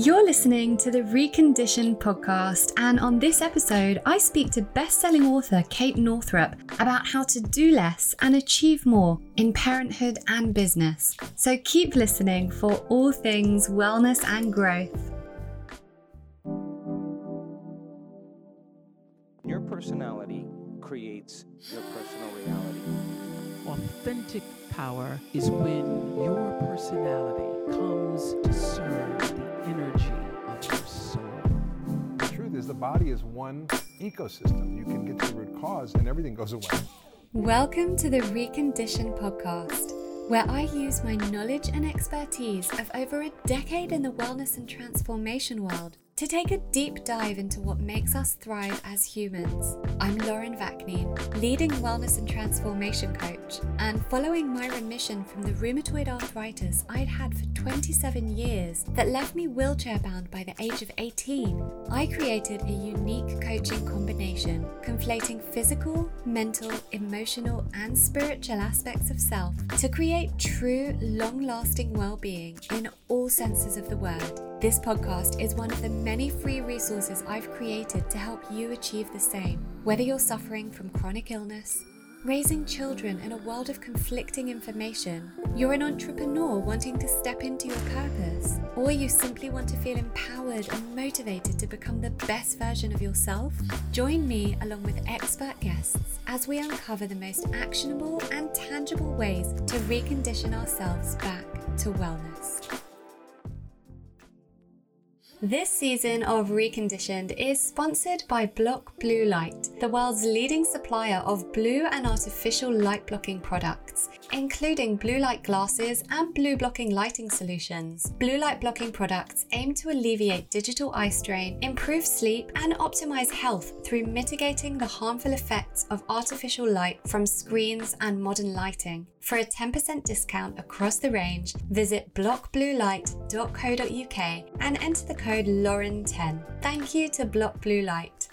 You're listening to the Reconditioned podcast, and on this episode, I speak to best selling author Kate Northrup about how to do less and achieve more in parenthood and business. So keep listening for all things wellness and growth. Your personality creates your personal reality. Authentic power is when your personality comes to serve is, the body is one ecosystem. You can get to the root cause and everything goes away. Welcome to the Recondition podcast, where I use my knowledge and expertise of over a decade in the wellness and transformation world to take a deep dive into what makes us thrive as humans. I'm Lauren Vaknine, leading wellness and transformation coach, and following my remission from the rheumatoid arthritis I'd had for 27 years that left me wheelchair bound by the age of 18, I created a unique coaching combination conflating physical, mental, emotional, and spiritual aspects of self to create true, long lasting well being in all senses of the word. This podcast is one of the many free resources I've created to help you achieve the same. Whether you're suffering from chronic illness, raising children in a world of conflicting information, you're an entrepreneur wanting to step into your purpose, or you simply want to feel empowered and motivated to become the best version of yourself, join me along with expert guests as we uncover the most actionable and tangible ways to recondition ourselves back to wellness. This season of Reconditioned is sponsored by Block Blue Light, the world's leading supplier of blue and artificial light blocking products, including blue light glasses and blue blocking lighting solutions. Blue light blocking products aim to alleviate digital eye strain, improve sleep, and optimize health through mitigating the harmful effects of artificial light from screens and modern lighting. For a 10% discount across the range, visit blockbluelight.co.uk and enter the code Lauren10. Thank you to Block Blue Light.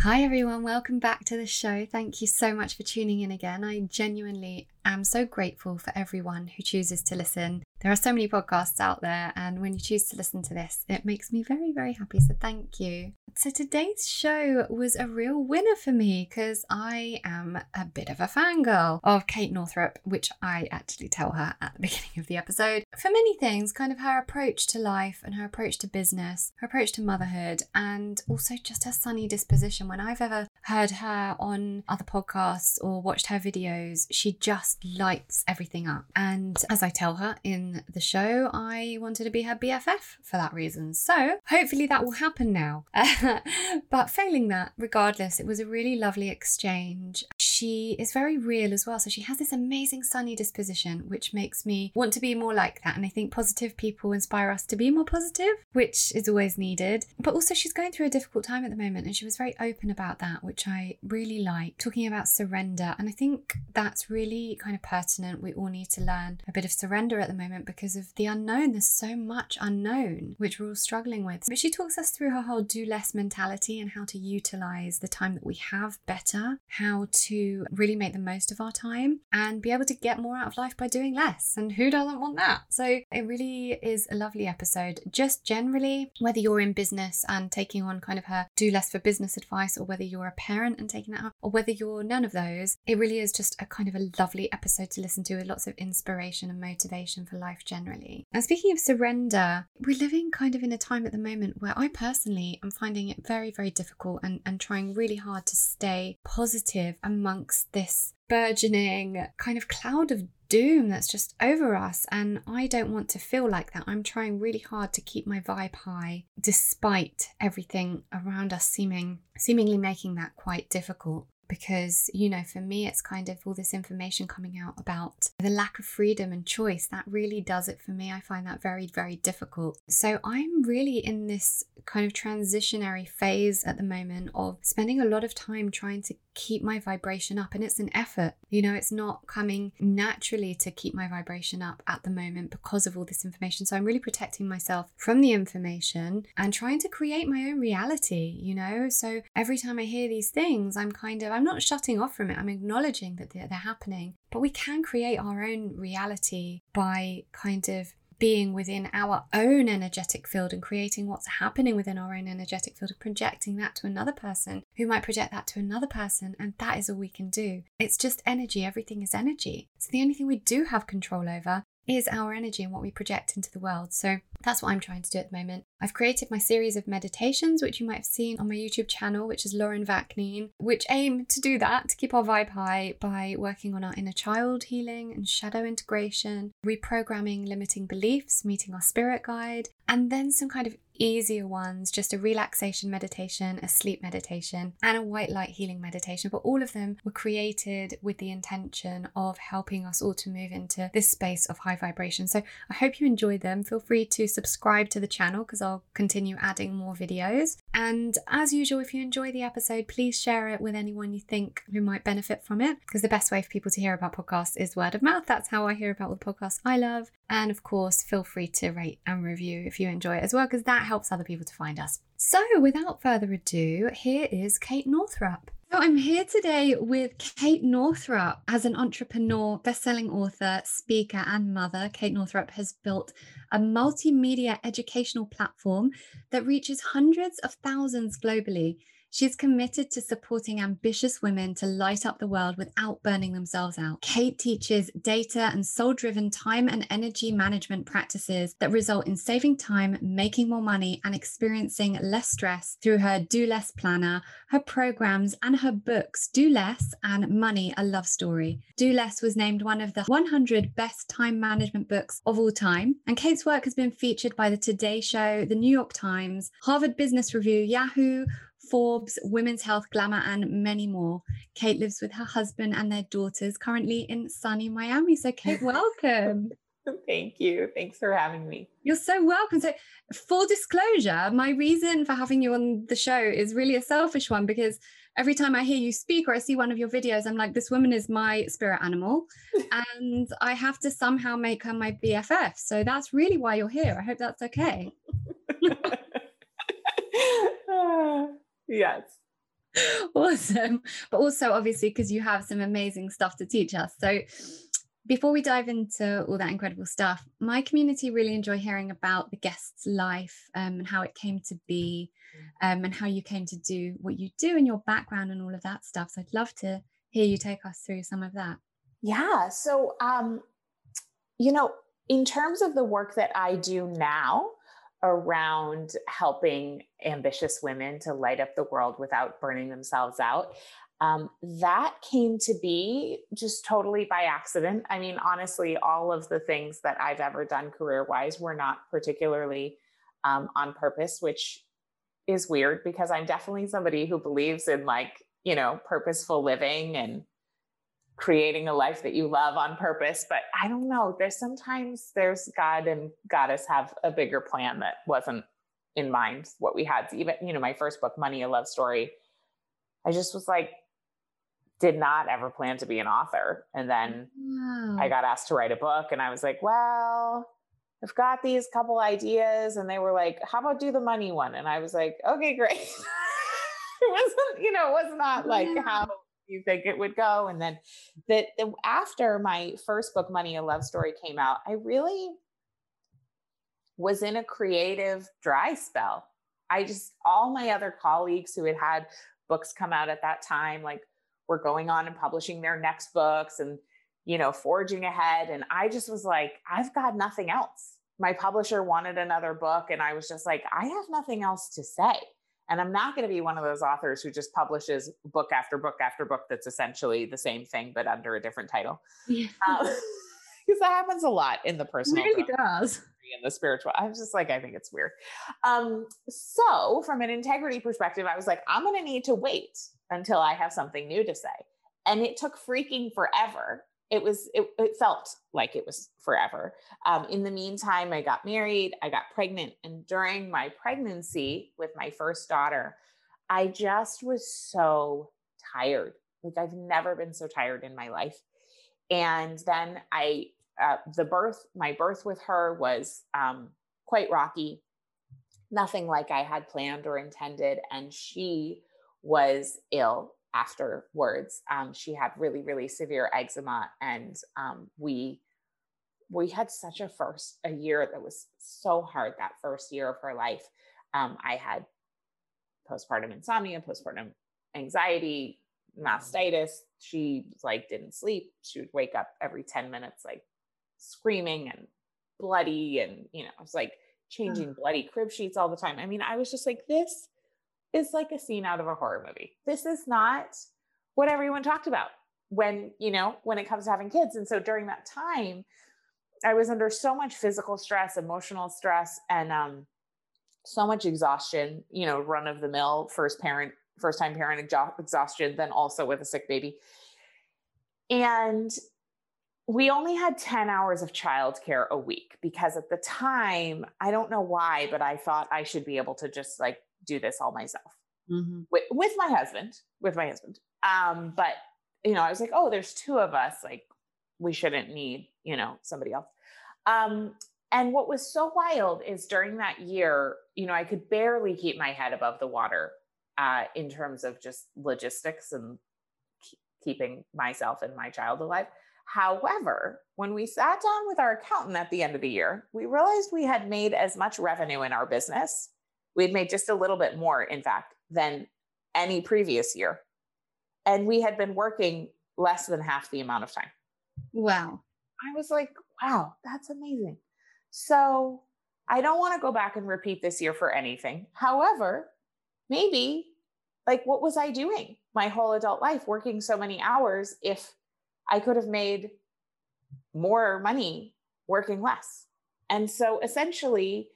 Hi everyone, welcome back to the show. Thank you so much for tuning in again. I genuinely am so grateful for everyone who chooses to listen. There are so many podcasts out there, and when you choose to listen to this, it makes me very, very happy. So, thank you. So, today's show was a real winner for me because I am a bit of a fangirl of Kate Northrup, which I actually tell her at the beginning of the episode for many things kind of her approach to life and her approach to business, her approach to motherhood, and also just her sunny disposition. When I've ever heard her on other podcasts or watched her videos, she just lights everything up. And as I tell her in the show, I wanted to be her BFF for that reason. So hopefully that will happen now. but failing that, regardless, it was a really lovely exchange. She is very real as well. So she has this amazing sunny disposition, which makes me want to be more like that. And I think positive people inspire us to be more positive, which is always needed. But also, she's going through a difficult time at the moment. And she was very open about that, which I really like, talking about surrender. And I think that's really kind of pertinent. We all need to learn a bit of surrender at the moment because of the unknown. There's so much unknown, which we're all struggling with. But she talks us through her whole do less mentality and how to utilize the time that we have better, how to really make the most of our time and be able to get more out of life by doing less. And who doesn't want that? So it really is a lovely episode. Just generally, whether you're in business and taking on kind of her do less for business advice, or whether you're a parent and taking that out, or whether you're none of those, it really is just a kind of a lovely episode to listen to with lots of inspiration and motivation for life generally. And speaking of surrender, we're living kind of in a time at the moment where I personally am finding it very, very difficult and, and trying really hard to stay positive amongst this burgeoning kind of cloud of doom that's just over us. And I don't want to feel like that. I'm trying really hard to keep my vibe high despite everything around us seeming seemingly making that quite difficult because you know for me it's kind of all this information coming out about the lack of freedom and choice that really does it for me i find that very very difficult so i'm really in this kind of transitionary phase at the moment of spending a lot of time trying to keep my vibration up. And it's an effort. You know, it's not coming naturally to keep my vibration up at the moment because of all this information. So I'm really protecting myself from the information and trying to create my own reality, you know? So every time I hear these things, I'm kind of, I'm not shutting off from it. I'm acknowledging that they're, they're happening. But we can create our own reality by kind of being within our own energetic field and creating what's happening within our own energetic field and projecting that to another person who might project that to another person. And that is all we can do. It's just energy. Everything is energy. So the only thing we do have control over is our energy and what we project into the world. So that's what I'm trying to do at the moment. I've created my series of meditations, which you might have seen on my YouTube channel, which is Lauren Vaknine, which aim to do that, to keep our vibe high by working on our inner child healing and shadow integration, reprogramming limiting beliefs, meeting our spirit guide, and then some kind of easier ones, just a relaxation meditation, a sleep meditation, and a white light healing meditation. But all of them were created with the intention of helping us all to move into this space of high vibration. So I hope you enjoy them. Feel free to subscribe to the channel because I'll continue adding more videos. And as usual, if you enjoy the episode, please share it with anyone you think who might benefit from it. Because the best way for people to hear about podcasts is word of mouth. That's how I hear about all the podcasts I love. And of course, feel free to rate and review if you enjoy it as well, because that helps other people to find us. So, without further ado, here is Kate Northrup. So, I'm here today with Kate Northrup. As an entrepreneur, best-selling author, speaker, and mother, Kate Northrup has built a multimedia educational platform that reaches hundreds of thousands globally. She's committed to supporting ambitious women to light up the world without burning themselves out. Kate teaches data and soul driven time and energy management practices that result in saving time, making more money, and experiencing less stress through her Do Less planner, her programs, and her books, Do Less and Money, a Love Story. Do Less was named one of the 100 best time management books of all time. And Kate's work has been featured by the Today Show, the New York Times, Harvard Business Review, Yahoo, Forbes, Women's Health, Glamour, and many more. Kate lives with her husband and their daughters currently in sunny Miami. So, Kate, welcome. Thank you. Thanks for having me. You're so welcome. So, full disclosure, my reason for having you on the show is really a selfish one because every time I hear you speak or I see one of your videos, I'm like, this woman is my spirit animal and I have to somehow make her my BFF. So, that's really why you're here. I hope that's okay. Yes. Awesome. But also, obviously, because you have some amazing stuff to teach us. So, before we dive into all that incredible stuff, my community really enjoy hearing about the guest's life um, and how it came to be um, and how you came to do what you do and your background and all of that stuff. So, I'd love to hear you take us through some of that. Yeah. So, um, you know, in terms of the work that I do now, around helping ambitious women to light up the world without burning themselves out. Um, that came to be just totally by accident. I mean, honestly, all of the things that I've ever done career wise were not particularly um, on purpose, which is weird because I'm definitely somebody who believes in like, you know, purposeful living and creating a life that you love on purpose but i don't know there's sometimes there's god and goddess have a bigger plan that wasn't in mind what we had. Even you know my first book money a love story i just was like did not ever plan to be an author. And then wow. i got asked to write a book and i was like well i've got these couple ideas. And they were like how about do the money one? And i was like okay great. It wasn't you know it was not like how you think it would go. And then that the, after my first book, Money, a Love Story, came out, I really was in a creative dry spell. I just, all my other colleagues who had had books come out at that time, like were going on and publishing their next books and, you know, forging ahead. And I just was like, I've got nothing else. My publisher wanted another book. And I was just like, I have nothing else to say. And I'm not going to be one of those authors who just publishes book after book after book that's essentially the same thing, but under a different title. Yeah. Um, because that happens a lot in the personal. It really does. In the spiritual, I was just like, I think it's weird. Um, so, from an integrity perspective, I was like, I'm going to need to wait until I have something new to say. And it took freaking forever it was it, it felt like it was forever. Um, in the meantime i got married i got pregnant and during my pregnancy with my first daughter i just was so tired. Like i've never been so tired in my life. And then i uh, the birth my birth with her was um, quite rocky. Nothing like i had planned or intended and she was ill afterwards. Um, she had really, really severe eczema, and um, we we had such a first a year that was so hard that first year of her life. Um, I had postpartum insomnia, postpartum anxiety, mastitis. She like didn't sleep. She would wake up every 10 minutes, like screaming and bloody. And, you know, I was like changing bloody crib sheets all the time. I mean, I was just like, this is like a scene out of a horror movie. This is not what everyone talked about when, you know, when it comes to having kids. And so during that time, I was under so much physical stress, emotional stress, and um, so much exhaustion, you know, run of the mill first parent, first time parent exhaustion, then also with a sick baby. And we only had 10 hours of childcare a week because at the time, I don't know why, but I thought I should be able to just like do this all myself mm-hmm. with, with my husband, with my husband. Um, but you know, I was like, oh, there's two of us. Like, we shouldn't need, you know, somebody else. Um, and what was so wild is during that year, you know, I could barely keep my head above the water uh, in terms of just logistics and keeping myself and my child alive. However, when we sat down with our accountant at the end of the year, we realized we had made as much revenue in our business. We had made just a little bit more, in fact, than any previous year. And we had been working less than half the amount of time. Wow. I was like, wow, that's amazing. So I don't want to go back and repeat this year for anything. However, maybe like what was I doing my whole adult life working so many hours if I could have made more money working less? And so essentially,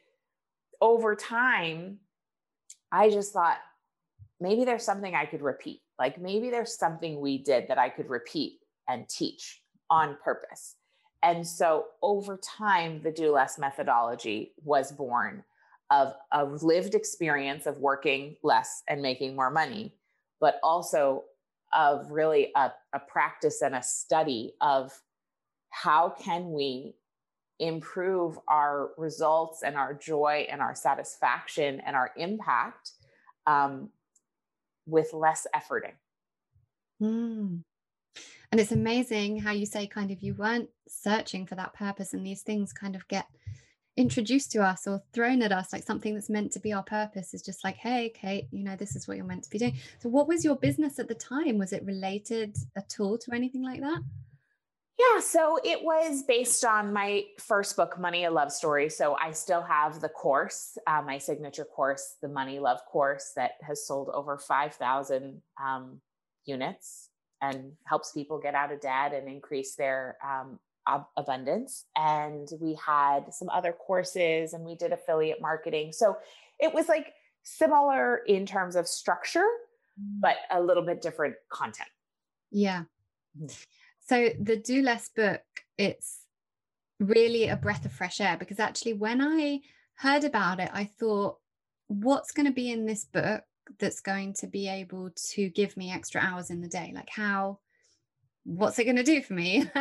over time, I just thought maybe there's something I could repeat. Like maybe there's something we did that I could repeat and teach on purpose. And so over time, the do less methodology was born of a lived experience of working less and making more money, but also of really a, a practice and a study of how can we improve our results and our joy and our satisfaction and our impact um, with less efforting. Mm. And it's amazing how you say, kind of, you weren't searching for that purpose, and these things kind of get introduced to us or thrown at us like something that's meant to be our purpose is just like hey kate you know this is what you're meant to be doing so what was your business at the time was it related at all to anything like that yeah so it was based on my first book money a love story so i still have the course uh, my signature course the money love course that has sold over 5000 um, units and helps people get out of debt and increase their um, ab- abundance. And we had some other courses and we did affiliate marketing. So it was like similar in terms of structure, mm. but a little bit different content. Yeah. Mm-hmm. So the Do Less book, it's really a breath of fresh air because actually, when I heard about it, I thought, what's going to be in this book that's going to be able to give me extra hours in the day? Like how what's it going to do for me?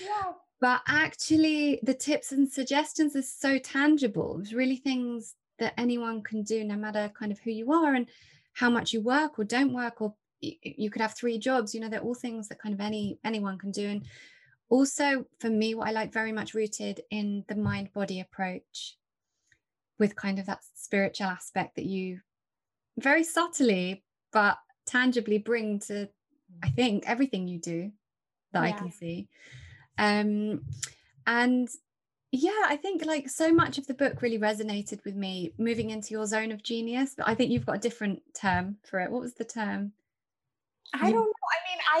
Yeah. but actually the tips and suggestions are so tangible. It's really things that anyone can do no matter kind of who you are and how much you work or don't work or you could have three jobs you know they're all things that kind of any anyone can do. And also for me what i like very much rooted in the mind body approach with kind of that spiritual aspect that you very subtly but tangibly bring to i think everything you do that yeah. i can see. Um and yeah i think like so much of the book really resonated with me moving into your zone of genius but i think you've got a different term for it. What was the term I don't know.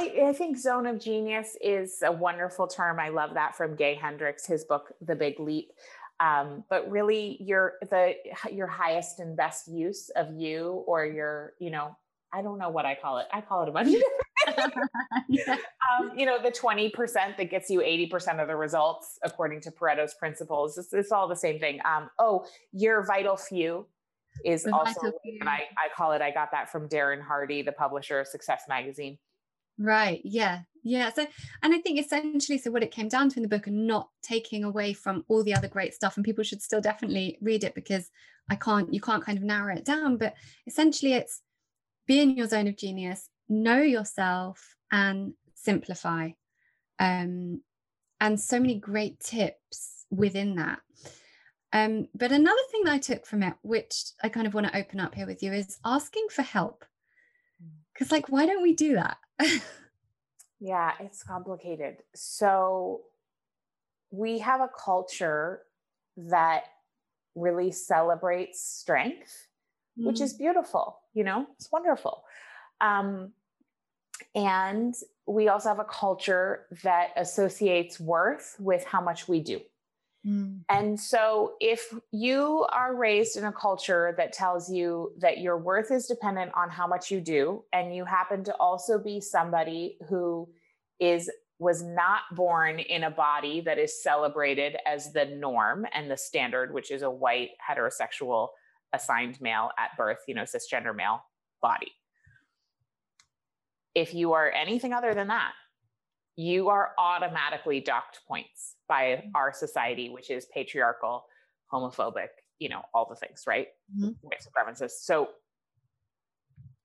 I mean, I, I think zone of genius is a wonderful term. I love that from Gay Hendricks, his book, The Big Leap um, but really your the your highest and best use of you or your you know i don't know what i call it i call it a bunch um, you know the 20% that gets you 80% of the results according to pareto's principles it's, it's all the same thing um, oh your vital few is the also and I, I call it i got that from darren hardy the publisher of success magazine Right. Yeah. Yeah. So, and I think essentially, so what it came down to in the book and not taking away from all the other great stuff, and people should still definitely read it because I can't, you can't kind of narrow it down. But essentially, it's be in your zone of genius, know yourself, and simplify. Um, and so many great tips within that. Um, but another thing that I took from it, which I kind of want to open up here with you, is asking for help. Because, like, why don't we do that? yeah, it's complicated. So, we have a culture that really celebrates strength, mm. which is mm. beautiful. You know, it's wonderful. Um, and we also have a culture that associates worth with how much we do. Mm. And so, if you are raised in a culture that tells you that your worth is dependent on how much you do, and you happen to also be somebody who is was not born in a body that is celebrated as the norm and the standard, which is a white heterosexual assigned male at birth, you know, cisgender male body. If you are anything other than that, you are automatically docked points by our society, which is patriarchal, homophobic, you know, all the things, right? Mm-hmm. White supremacists. So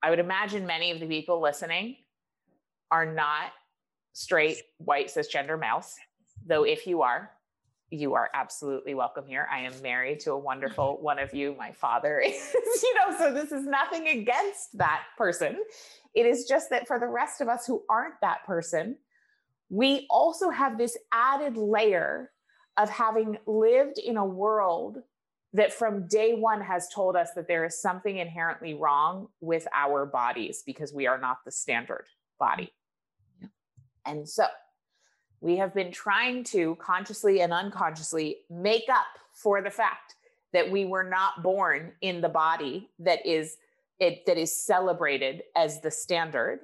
I would imagine many of the people listening are not straight, white, cisgender males. Though if you are, you are absolutely welcome here. I am married to a wonderful one of you. My father is, you know, so this is nothing against that person. It is just that for the rest of us who aren't that person, we also have this added layer of having lived in a world that from day one has told us that there is something inherently wrong with our bodies because we are not the standard body. Yeah. And so we have been trying to consciously and unconsciously make up for the fact that we were not born in the body that is it that is celebrated as the standard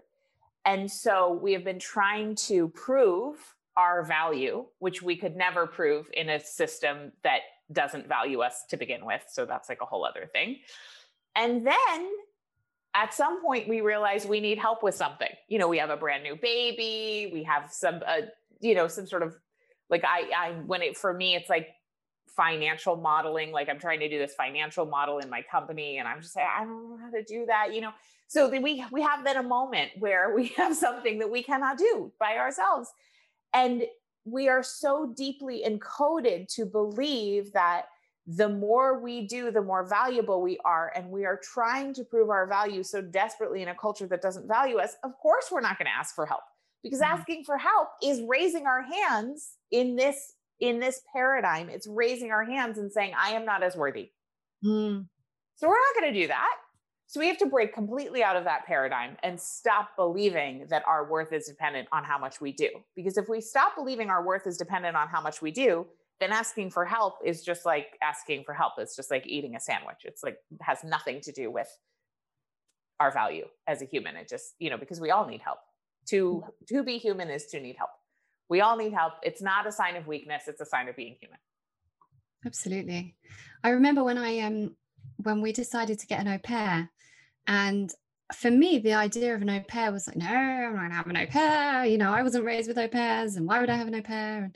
and so we have been trying to prove our value, which we could never prove in a system that doesn't value us to begin with. So that's like a whole other thing. And then at some point we realize we need help with something. You know, we have a brand new baby, we have some uh, you know, some sort of like I I when it for me it's like financial modeling like i'm trying to do this financial model in my company and i'm just saying i don't know how to do that you know so then we we have then a moment where we have something that we cannot do by ourselves. And we are so deeply encoded to believe that the more we do, the more valuable we are. And we are trying to prove our value so desperately in a culture that doesn't value us. Of course, we're not going to ask for help because mm-hmm. asking for help is raising our hands in this in this paradigm. It's raising our hands and saying, I am not as worthy. Mm. So we're not going to do that. So we have to break completely out of that paradigm and stop believing that our worth is dependent on how much we do. Because if we stop believing our worth is dependent on how much we do, then asking for help is just like asking for help. It's just like eating a sandwich. It's like has nothing to do with our value as a human. It just, you know, because we all need help. To to be human is to need help. We all need help. It's not a sign of weakness, it's a sign of being human. Absolutely. I remember when I um when we decided to get an au pair, and for me, the idea of an au pair was like, no, I'm not going to have an au pair. You know, I wasn't raised with au pairs, and why would I have an au pair? And,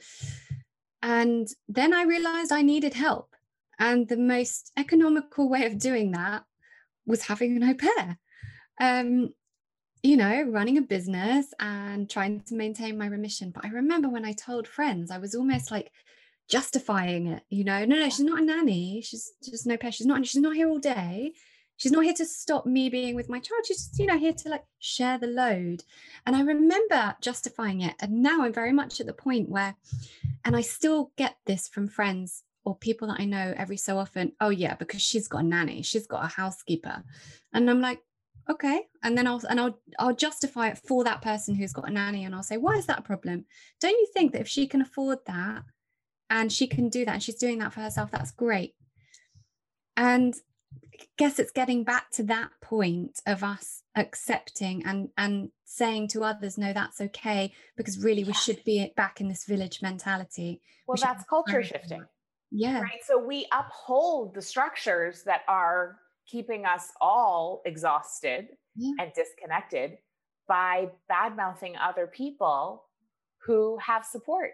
and then I realized I needed help. And the most economical way of doing that was having an au pair. Um, you know, running a business and trying to maintain my remission. But I remember when I told friends, I was almost like justifying it. You know, no, no, she's not a nanny. She's just no pair. She's not. She's not here all day she's not here to stop me being with my child she's just you know here to like share the load and i remember justifying it and now i'm very much at the point where and i still get this from friends or people that i know every so often oh yeah because she's got a nanny she's got a housekeeper and i'm like okay and then i'll and i'll i'll justify it for that person who's got a nanny and i'll say why is that a problem? Don't you think that if she can afford that and she can do that and she's doing that for herself that's great? And I guess it's getting back to that point of us accepting and and saying to others no that's okay because really we should be back in this village mentality. Well we that's culture shifting yeah. right? So we uphold the structures that are keeping us all exhausted yeah. and disconnected by bad mouthing other people who have support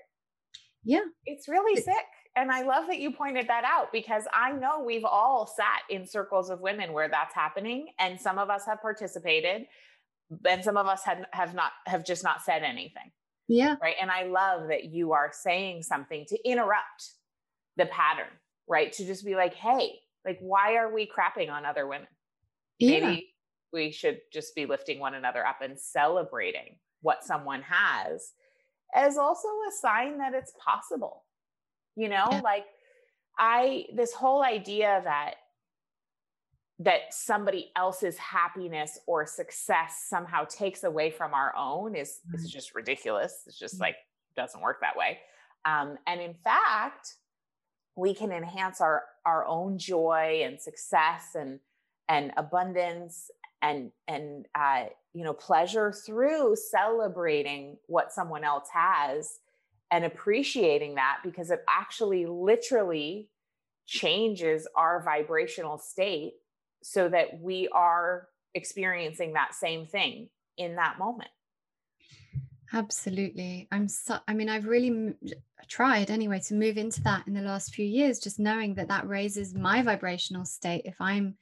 yeah it's really sick and I love that you pointed that out because I know we've all sat in circles of women where that's happening and some of us have participated and some of us had, have not have just not said anything. Yeah. Right. And I love that you are saying something to interrupt the pattern, right? To just be like, hey, like, why are we crapping on other women? Yeah. Maybe we should just be lifting one another up and celebrating what someone has as also a sign that it's possible. You know, Yeah. like I, this whole idea that that somebody else's happiness or success somehow takes away from our own is is just ridiculous. It's just like doesn't work that way. Um, and in fact, we can enhance our our own joy and success and and abundance and and uh, you know pleasure through celebrating what someone else has and appreciating that because it actually literally changes our vibrational state so that we are experiencing that same thing in that moment. Absolutely. I'm so, I mean, I've really m- tried anyway to move into that in the last few years, just knowing that that raises my vibrational state if I'm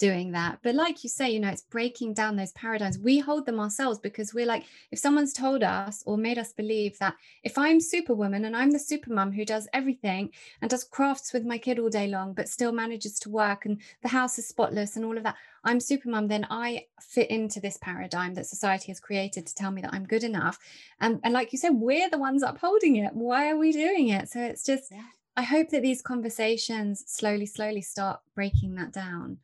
doing that. But like you say, you know, it's breaking down those paradigms. We hold them ourselves because we're like, if someone's told us or made us believe that if I'm superwoman and I'm the super mum who does everything and does crafts with my kid all day long, but still manages to work and the house is spotless and all of that, I'm super mum, then I fit into this paradigm that society has created to tell me that I'm good enough. And, and like you said, we're the ones upholding it. Why are we doing it? So it's just. I hope that these conversations slowly, slowly start breaking that down.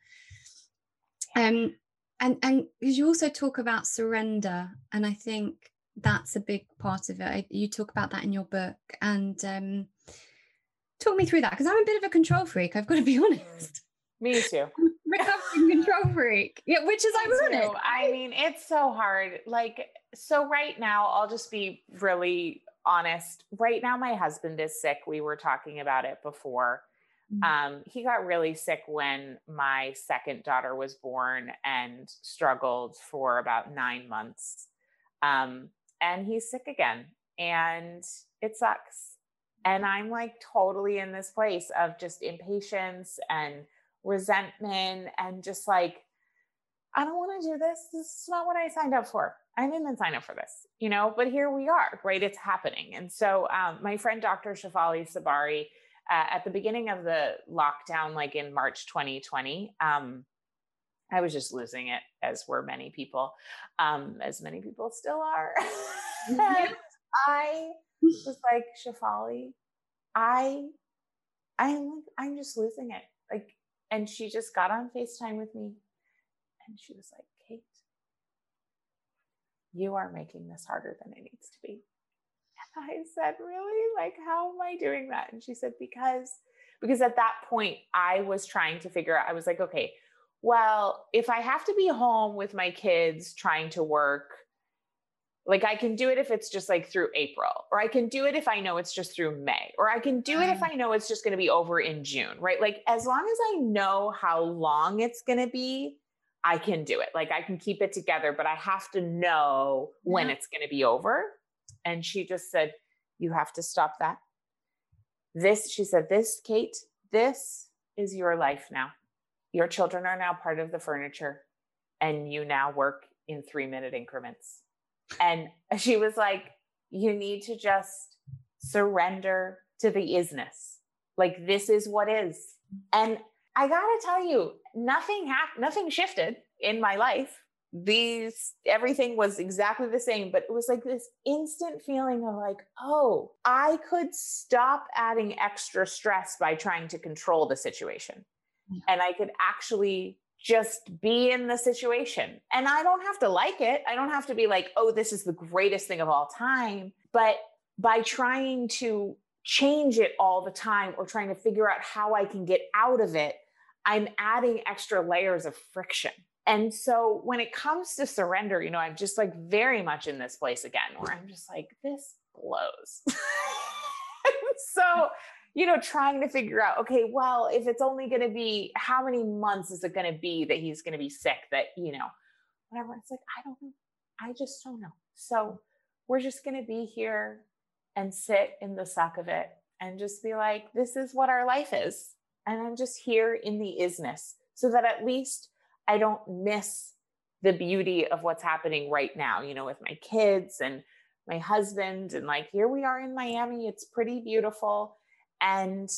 Um, and and you also talk about surrender, and I think that's a big part of it. I, you talk about that in your book, and um, talk me through that because I'm a bit of a control freak. I've got to be honest. Me too. Recovering control freak, yeah, which is ironic. I mean, it's so hard. Like, so right now, I'll just be really honest. Right now, my husband is sick. We were talking about it before. Mm. Um, he got really sick when my second daughter was born and struggled for about nine months. Um, and he's sick again, and it sucks. And I'm like totally in this place of just impatience and resentment and just like, I don't want to do this. This is not what I signed up for. I didn't sign up for this, you know, but here we are, right? It's happening. And so, um, my friend Dr. Shefali Tsabary, uh, at the beginning of the lockdown, like in March 2020, um, I was just losing it, as were many people, um, as many people still are. I was like, Shefali, I, I'm like, I'm just losing it. Like, and she just got on FaceTime with me and she was like, Kate, you are making this harder than it needs to be. I said, Really? Like, how am I doing that? And she said, Because, because at that point I was trying to figure out, I was like, okay, well, if I have to be home with my kids trying to work, like I can do it if it's just like through April, or I can do it if I know it's just through May, or I can do it if mm. I know it's just going to be over in June, right? Like as long as I know how long it's going to be, I can do it. Like I can keep it together, but I have to know when Yeah. it's going to be over. And she just said, You have to stop that. This, she said, This, Kate, this is your life now. Your children are now part of the furniture, and you now work in three minute increments. And she was like, You need to just surrender to the isness. Like, this is what is. And I gotta tell you, nothing happened, nothing shifted in my life. These everything was exactly the same, but it was like this instant feeling of like, oh, I could stop adding extra stress by trying to control the situation. Yeah. And I could actually just be in the situation. And I don't have to like it. I don't have to be like, oh, this is the greatest thing of all time. But by trying to change it all the time or trying to figure out how I can get out of it, I'm adding extra layers of friction. And so when it comes to surrender, you know, I'm just like very much in this place again where I'm just like, this blows. so, you know, trying to figure out, okay, well, if it's only going to be how many months is it going to be that he's going to be sick that, you know, whatever. It's like, I don't know. I just don't know. So we're just going to be here and sit in the suck of it and just be like, this is what our life is. And I'm just here in the isness so that at least I don't miss the beauty of what's happening right now, you know, with my kids and my husband and like here we are in Miami it's pretty beautiful. And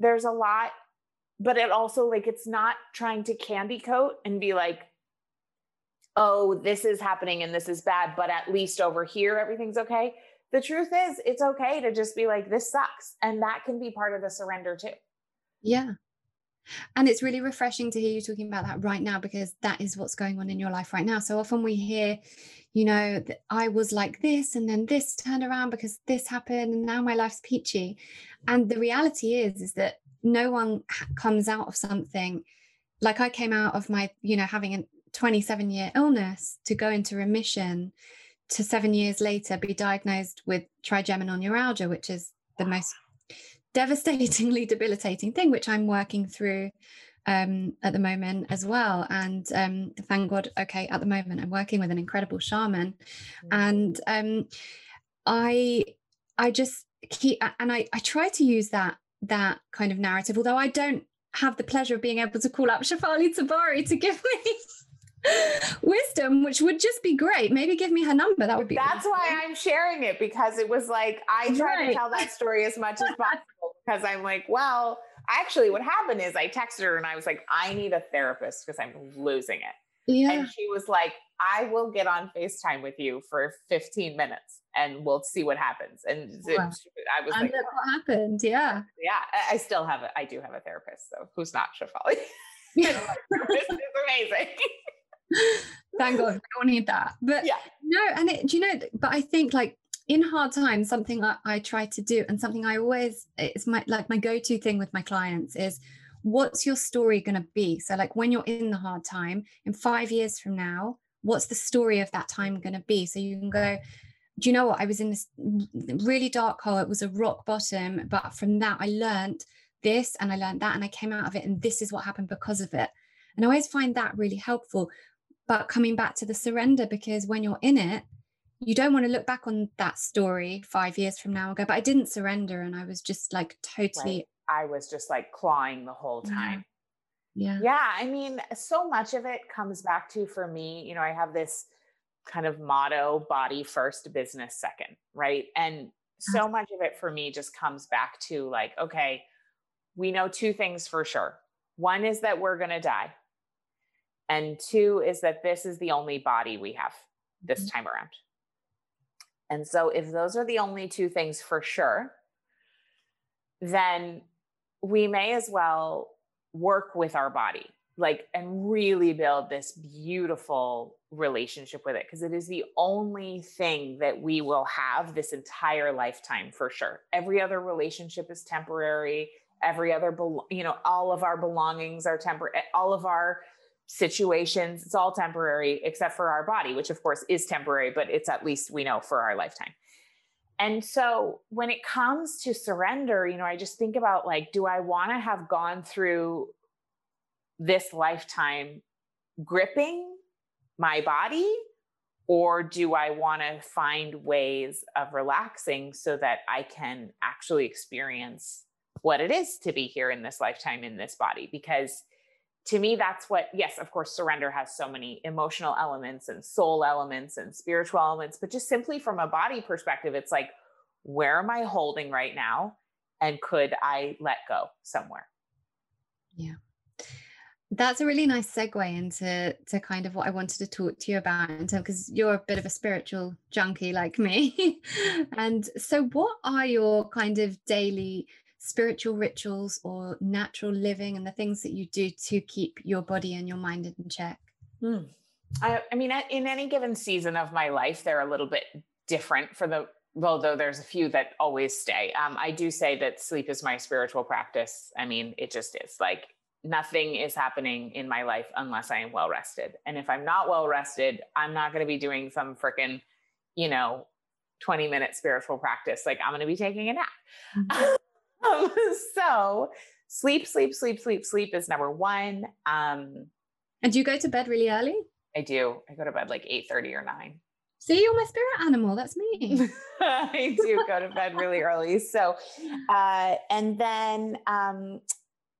there's a lot but it also like it's not trying to candy coat and be like oh this is happening and this is bad but at least over here everything's okay. The truth is it's okay to just be like this sucks. And that can be part of the surrender too. Yeah and it's really refreshing to hear you talking about that right now because that is what's going on in your life right now. So often we hear, you know, that I was like this and then this turned around because this happened and now my life's peachy. And the reality is, is that no one comes out of something like I came out of my, you know, having a 27 year illness to go into remission to seven years later be diagnosed with trigeminal neuralgia, which is the most devastatingly debilitating thing, which I'm working through um, at the moment as well. And um, thank God, okay, at the moment I'm working with an incredible shaman, mm-hmm. and um, I I just keep and I I try to use that that kind of narrative, although I don't have the pleasure of being able to call up Shefali Tsabary to give me wisdom, which would just be great. Maybe give me her number. That would be. That's why I'm sharing it because it was like I try right. to tell that story as much as possible because I'm like, well, actually, what happened is I texted her and I was like, I need a therapist because I'm losing it. Yeah. And she was like, I will get on FaceTime with you for 15 minutes and we'll see what happens. And wow. I was and like, oh. what happened? Yeah. Yeah. I still have a, I do have a therapist. So who's not Shefali? this is amazing. Thank God, we don't need that. But yeah. no, and it, do you know, but I think like in hard times, something I, I try to do and something I always, it's my like my go to thing with my clients is what's your story going to be? So, like when you're in the hard time, in five years from now, what's the story of that time going to be? So you can go, do you know what? I was in this really dark hole. It was a rock bottom, but from that, I learned this and I learned that and I came out of it. And this is what happened because of it. And I always find that really helpful. But coming back to the surrender, because when you're in it, you don't want to look back on that story five years from now and go, but I didn't surrender. And I was just like totally. Right. I was just like clawing the whole time. Yeah. Yeah. I mean, so much of it comes back to for me, you know, I have this kind of motto body first, business second. Right. And so much of it for me just comes back to like, okay, we know two things for sure. One is that we're going to die. And two is that this is the only body we have this mm. time around. And so, if those are the only two things for sure, then we may as well work with our body, like, and really build this beautiful relationship with it, because it is the only thing that we will have this entire lifetime for sure. Every other relationship is temporary. Every other, you know, all of our belongings are temporary. All of our situations. It's all temporary except for our body, which of course is temporary, but it's at least we know for our lifetime. And so when it comes to surrender, you know, I just think about like, do I want to have gone through this lifetime gripping my body? Or do I want to find ways of relaxing so that I can actually experience what it is to be here in this lifetime in this body? Because to me that's what yes of course surrender has so many emotional elements and soul elements and spiritual elements but just simply from a body perspective it's like where am i holding right now? And could i let go somewhere? Yeah. That's a really nice segue into to kind of what I wanted to talk to you about because you're a bit of a spiritual junkie like me. and so what are your kind of daily spiritual rituals or natural living and the things that you do to keep your body and your mind in check? Hmm. I, I, mean, in any given season of my life, they're a little bit different for the, although there's a few that always stay. Um, I do say that sleep is my spiritual practice. I mean, it just is like nothing is happening in my life unless I am well rested. And if I'm not well rested, I'm not going to be doing some freaking, you know, 20 minute spiritual practice. Like I'm going to be taking a nap. Mm-hmm. Um, so sleep, sleep, sleep, sleep, sleep is number one. Um, and do you go to bed really early? I do. I go to bed like 8 30 or 9. See, you're my spirit animal. That's me. I do go to bed really early. So, uh, and then um,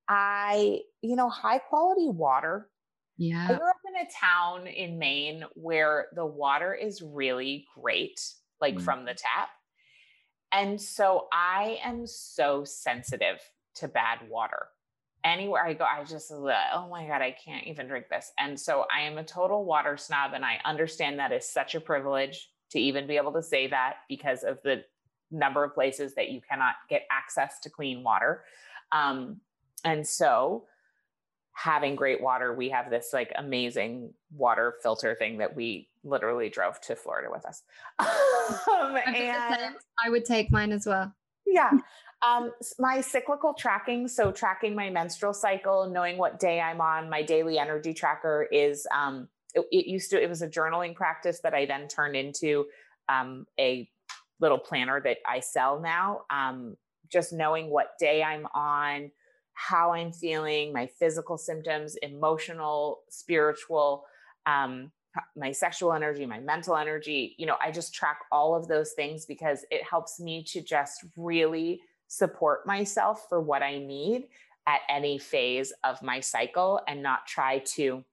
I, you know, high quality water. Yeah. I grew up in a town in Maine where the water is really great. like Mm. from the tap. And so I am so sensitive to bad water. Anywhere I go, I just, oh my God, I can't even drink this. And so I am a total water snob. And I understand that is such a privilege to even be able to say that because of the number of places that you cannot get access to clean water. Um, and so, having great water, we have this like amazing water filter thing that we literally drove to Florida with us. um, and I would take mine as well. yeah. Um, my cyclical tracking, so tracking my menstrual cycle, knowing what day I'm on, my daily energy tracker is um it, it used to it was a journaling practice that I then turned into um a little planner that I sell now. Um just knowing what day I'm on, how I'm feeling, my physical symptoms, emotional, spiritual, um, my sexual energy, my mental energy. You know, I just track all of those things because it helps me to just really support myself for what I need at any phase of my cycle and not try to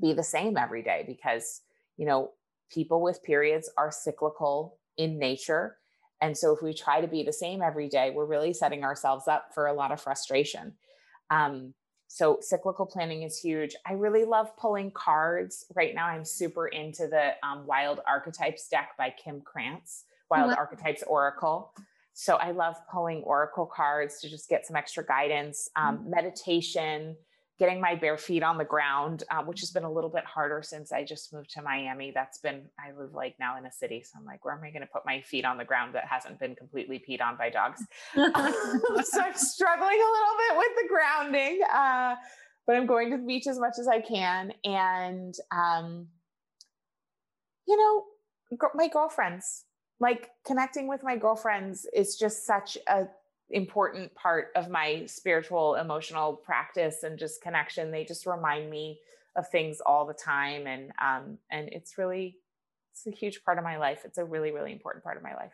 be the same every day because, you know, people with periods are cyclical in nature. And so if we try to be the same every day, we're really setting ourselves up for a lot of frustration. Um, so cyclical planning is huge. I really love pulling cards. Right now, I'm super into the um, Wild Archetypes deck by Kim Krans, Wild Wow. Archetypes Oracle. So I love pulling oracle cards to just get some extra guidance, um, meditation, getting my bare feet on the ground, uh, which has been a little bit harder since I just moved to Miami. That's been, I live like now in a city. So I'm like, where am I going to put my feet on the ground that hasn't been completely peed on by dogs? so I'm struggling a little bit with the grounding. Uh, but I'm going to the beach as much as I can. And, um, you know, gr- my girlfriends, like connecting with my girlfriends is just such a important part of my spiritual emotional practice and just connection. They just remind me of things all the time and um and it's really it's a huge part of my life. It's a really really important part of my life.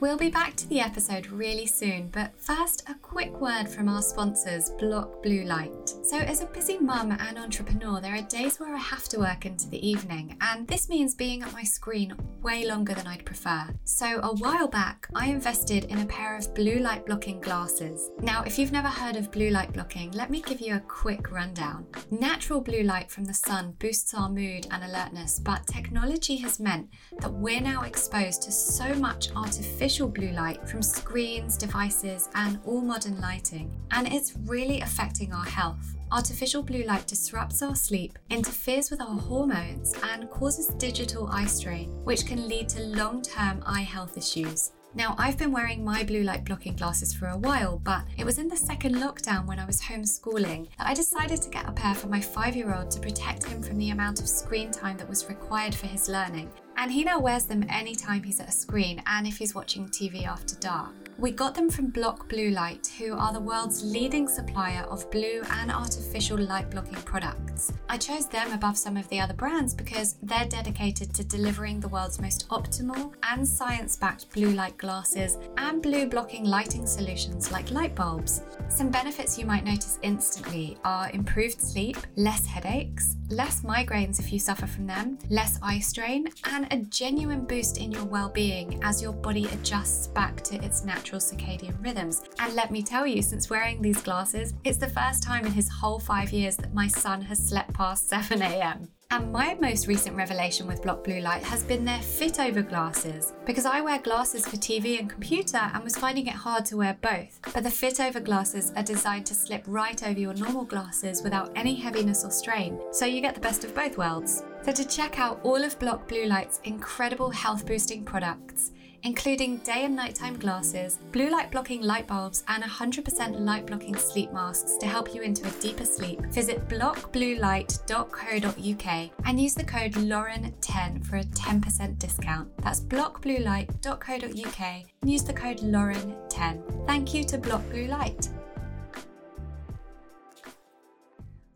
We'll be back to the episode really soon, but first, a quick word from our sponsors, Block Blue Light. So, as a busy mum and entrepreneur, there are days where I have to work into the evening, and this means being at my screen way longer than I'd prefer. So, a while back, I invested in a pair of blue light blocking glasses. Now, if you've never heard of blue light blocking, let me give you a quick rundown. Natural blue light from the sun boosts our mood and alertness, but technology has meant that we're now exposed to so much artificial blue light from screens, devices, and all modern lighting, and it's really affecting our health. Artificial blue light disrupts our sleep, interferes with our hormones, and causes digital eye strain, which can lead to long term eye health issues. Now, I've been wearing my blue light blocking glasses for a while, but it was in the second lockdown when I was homeschooling that I decided to get a pair for my five year old to protect him from the amount of screen time that was required for his learning. And he now wears them anytime he's at a screen and if he's watching TV after dark. We got them from Block Blue Light, who are the world's leading supplier of blue and artificial light blocking products. I chose them above some of the other brands because they're dedicated to delivering the world's most optimal and science backed blue light glasses and blue blocking lighting solutions like light bulbs. Some benefits you might notice instantly are improved sleep, less headaches, less migraines if you suffer from them, less eye strain, and a genuine boost in your well being as your body adjusts back to its natural circadian rhythms. And let me tell you, since wearing these glasses, it's the first time in his whole five years that my son has slept past 7 am. And my most recent revelation with Block Blue Light has been their fit over glasses, because I wear glasses for TV and computer and was finding it hard to wear both. But the fit over glasses are designed to slip right over your normal glasses without any heaviness or strain, so you get the best of both worlds. So to check out all of Block Blue Light's incredible health boosting products, including day and nighttime glasses, blue light blocking light bulbs, and 100% light blocking sleep masks to help you into a deeper sleep. Visit blockbluelight.co.uk and use the code Lauren10 for a 10% discount. That's blockbluelight.co.uk and use the code Lauren10. Thank you to Block Blue Light.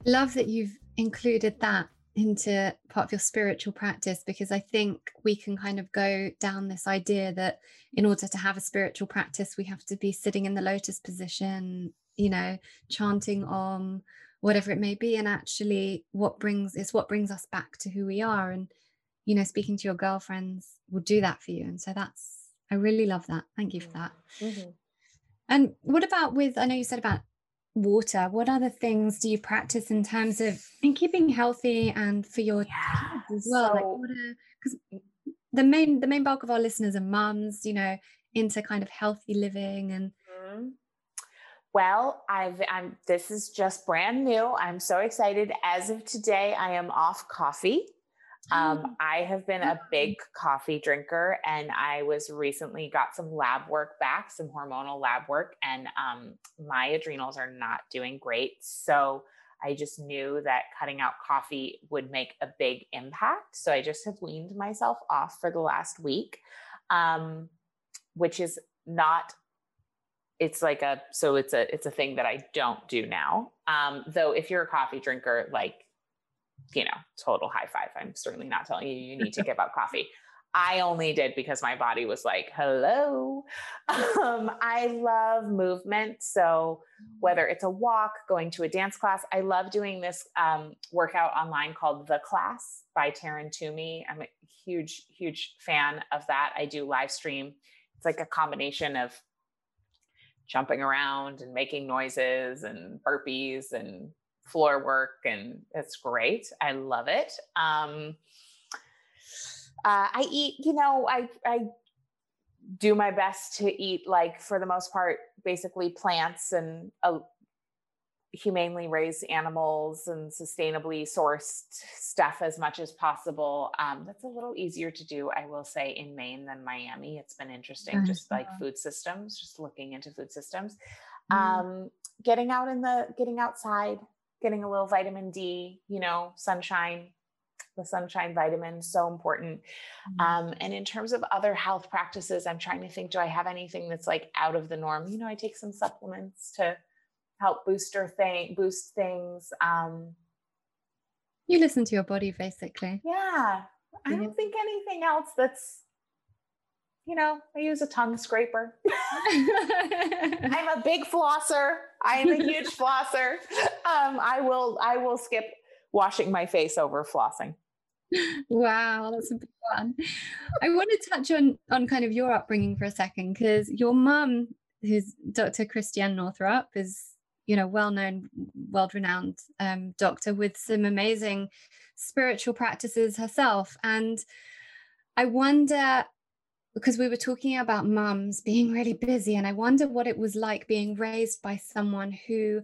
Love that you've included that into part of your spiritual practice because I think we can kind of go down this idea that in order to have a spiritual practice, we have to be sitting in the lotus position, you know, chanting om, whatever it may be. And actually, what brings is what brings us back to who we are. And you know, speaking to your girlfriends will do that for you. And so that's, I really love that. Thank you for that. Mm-hmm. And what about with, I know you said about water. What other things do you practice in terms of in keeping healthy and for your Yeah. kids as well? like So- what because the main the main bulk of our listeners are mums, you know, into kind of healthy living and Mhm. Well, I've I'm this is just brand new. I'm so excited. As of today, I am off coffee. Um, I have been a big coffee drinker, and I was recently got some lab work back, some hormonal lab work, and um, my adrenals are not doing great. So I just knew that cutting out coffee would make a big impact. So I just have weaned myself off for the last week, um, which is not it's like a so it's a it's a thing that I don't do now. Um, though if you're a coffee drinker, like you know, total high five. I'm certainly not telling you you need to give up coffee. I only did because my body was like, hello. Um, I love movement. So whether it's a walk, going to a dance class, I love doing this um, workout online called The Class by Taryn Toomey. I'm a huge, huge fan of that. I do live stream. It's like a combination of jumping around and making noises and burpees and floor work and it's great. I love it. Um uh, i eat you know i i do my best to eat like for the most part basically plants and uh, humanely raised animals and sustainably sourced stuff as much as possible. Um, that's a little easier to do i will say in maine than miami. It's been interesting Nice, just like food systems just looking into food systems. Mm. um, getting out in the getting outside getting a little vitamin d you know sunshine the sunshine vitamin so important Mm-hmm. um, and in terms of other health practices i'm trying to think do i have anything that's like out of the norm you know i take some supplements to help booster thing boost things um, you listen to your body basically. yeah i don't think anything else that's you know i use a tongue scraper I'm a big flosser. I am a huge flosser. Um, I will I will skip washing my face over flossing. wow, that's a big one. I want to touch on on kind of your upbringing for a second because your mum, who's Dr. Christiane Northrup, is you know well known, world renowned um, doctor with some amazing spiritual practices herself, and I wonder because we were talking about mums being really busy, and I wonder what it was like being raised by someone who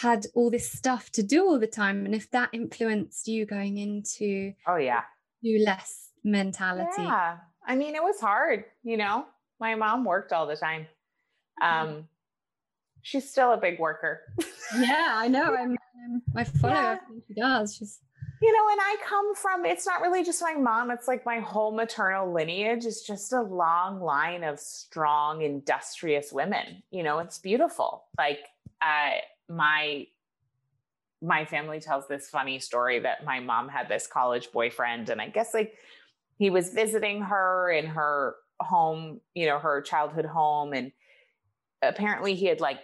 had all this stuff to do all the time, and if that influenced you going into Oh yeah. do less mentality. Yeah. I mean, it was hard, you know. My mom worked all the time. Um she's still a big worker. Yeah, I know. I'm, I'm I follow Yeah. everything she does. She's you know, and I come from it's not really just my mom, it's like my whole maternal lineage is just a long line of strong, industrious women. You know, it's beautiful. Like uh my my family tells this funny story that my mom had this college boyfriend and I guess like he was visiting her in her home, you know, her childhood home and apparently he had like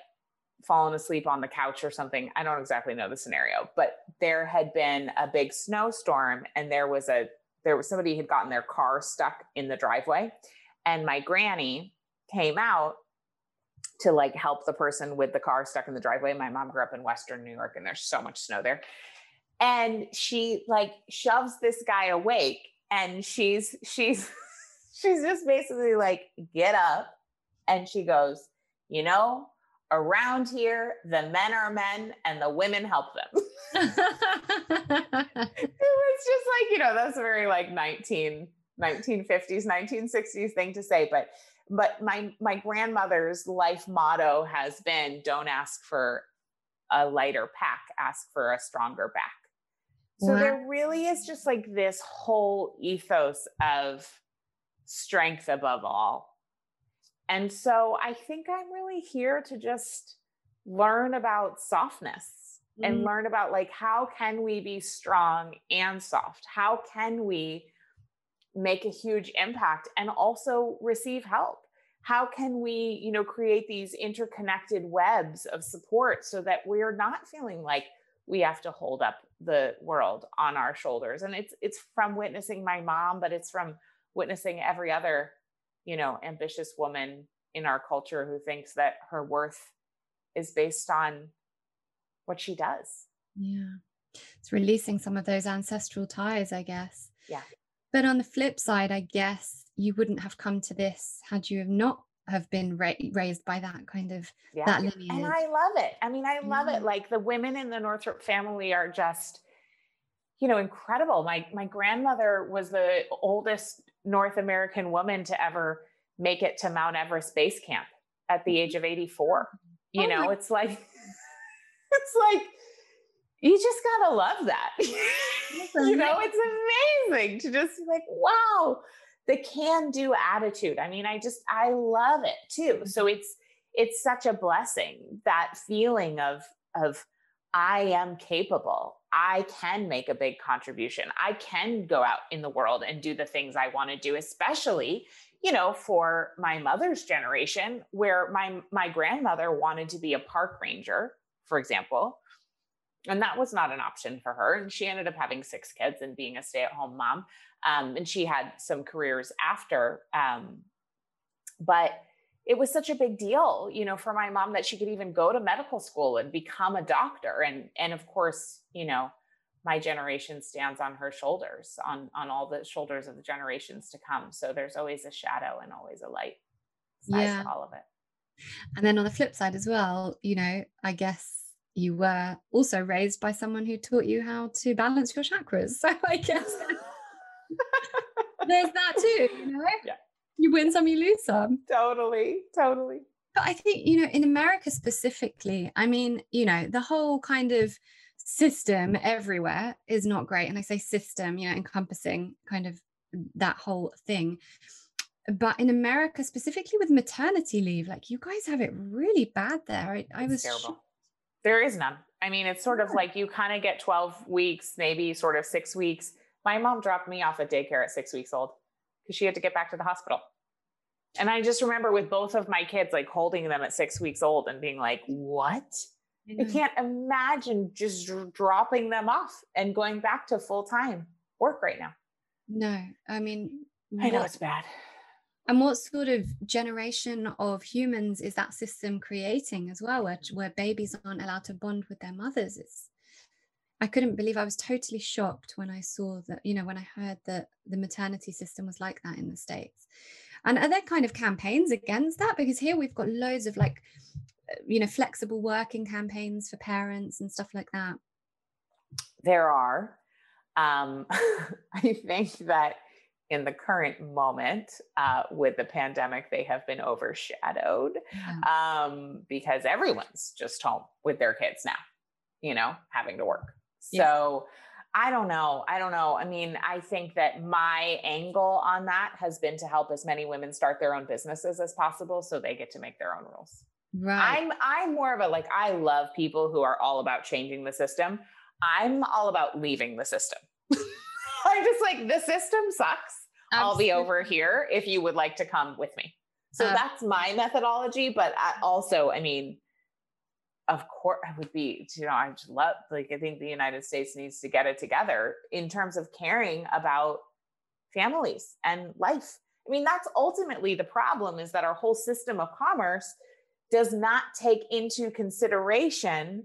fallen asleep on the couch or something. I don't exactly know the scenario, but there had been a big snowstorm and there was a there was somebody had gotten their car stuck in the driveway and my granny came out to like help the person with the car stuck in the driveway. My mom grew up in western New York and there's so much snow there. And she like shoves this guy awake and she's she's she's just basically like get up and she goes, "You know, around here the men are men and the women help them." it was just like you know that's a very like 19 1950s 1960s thing to say but but my my grandmother's life motto has been don't ask for a lighter pack ask for a stronger back so Wow. there really is just like this whole ethos of strength above all and so i think i'm really here to just learn about softness and Mm. learn about like how can we be strong and soft? How can we make a huge impact and also receive help? How can we you know create these interconnected webs of support so that we're not feeling like we have to hold up the world on our shoulders? And it's it's from witnessing my mom but it's from witnessing every other you know ambitious woman in our culture who thinks that her worth is based on what she does yeah it's releasing some of those ancestral ties i guess yeah but on the flip side i guess you wouldn't have come to this had you have not have been ra- raised by that kind of yeah. that lineage. And I love it. I mean, I love it. Like the women in the Northrup family are just, you know, incredible. My my grandmother was the oldest North American woman to ever make it to Mount Everest base camp at the age of 84. You oh know, it's like it's like you just gotta love that. you know, it's amazing to just be like, wow, the can do attitude. I mean, I just, I love it too. So it's, it's such a blessing that feeling of, of, I am capable. I can make a big contribution. I can go out in the world and do the things I want to do, especially, you know, for my mother's generation, where my my grandmother wanted to be a park ranger, for example. And that was not an option for her. And she ended up having six kids and being a stay-at-home mom. Um, and she had some careers after. Um, but it was such a big deal, you know, for my mom that she could even go to medical school and become a doctor. And and of course, you know, my generation stands on her shoulders, on on all the shoulders of the generations to come. So there's always a shadow and always a light. yeah. all of it. And then on the flip side as well, you know, I guess you were also raised by someone who taught you how to balance your chakras. So I guess there's that too, you know? Yeah. You win some, you lose some. Totally, totally. But I think, you know, in America specifically, I mean, you know, the whole kind of system everywhere is not great. And I say system, you know, encompassing kind of that whole thing. But in America, specifically with maternity leave, like you guys have it really bad there. I, I was terrible. there is none. I mean, it's sort of like you kind of get 12 weeks, maybe sort of six weeks my mom dropped me off at daycare at six weeks old because she had to get back to the hospital. And I just remember with both of my kids, like holding them at six weeks old and being like, what? I mm-hmm. can't imagine just dropping them off and going back to full time work right now. No, I mean, I know what, it's bad. And what sort of generation of humans is that system creating as well, where, where babies aren't allowed to bond with their mothers? It's I couldn't believe I was totally shocked when I saw that, you know, when I heard that the maternity system was like that in the States. And are there kind of campaigns against that? Because here we've got loads of like, uh, you know, flexible working campaigns for parents and stuff like that. There are. Um, I think that in the current moment uh, with the pandemic, they have been overshadowed yeah. um, because everyone's just home with their kids now, you know, having to work. So I don't know. I don't know. I mean, I think that my angle on that has been to help as many women start their own businesses as possible so they get to make their own rules. Right. I'm I'm more of a like I love people who are all about changing the system. I'm all about leaving the system. I'm just like the system sucks. Absolutely. I'll be over here if you would like to come with me. So uh, that's my methodology, but I also, I mean, of course I would be, you know, I just love like I think the United States needs to get it together in terms of caring about families and life. I mean, that's ultimately the problem is that our whole system of commerce does not take into consideration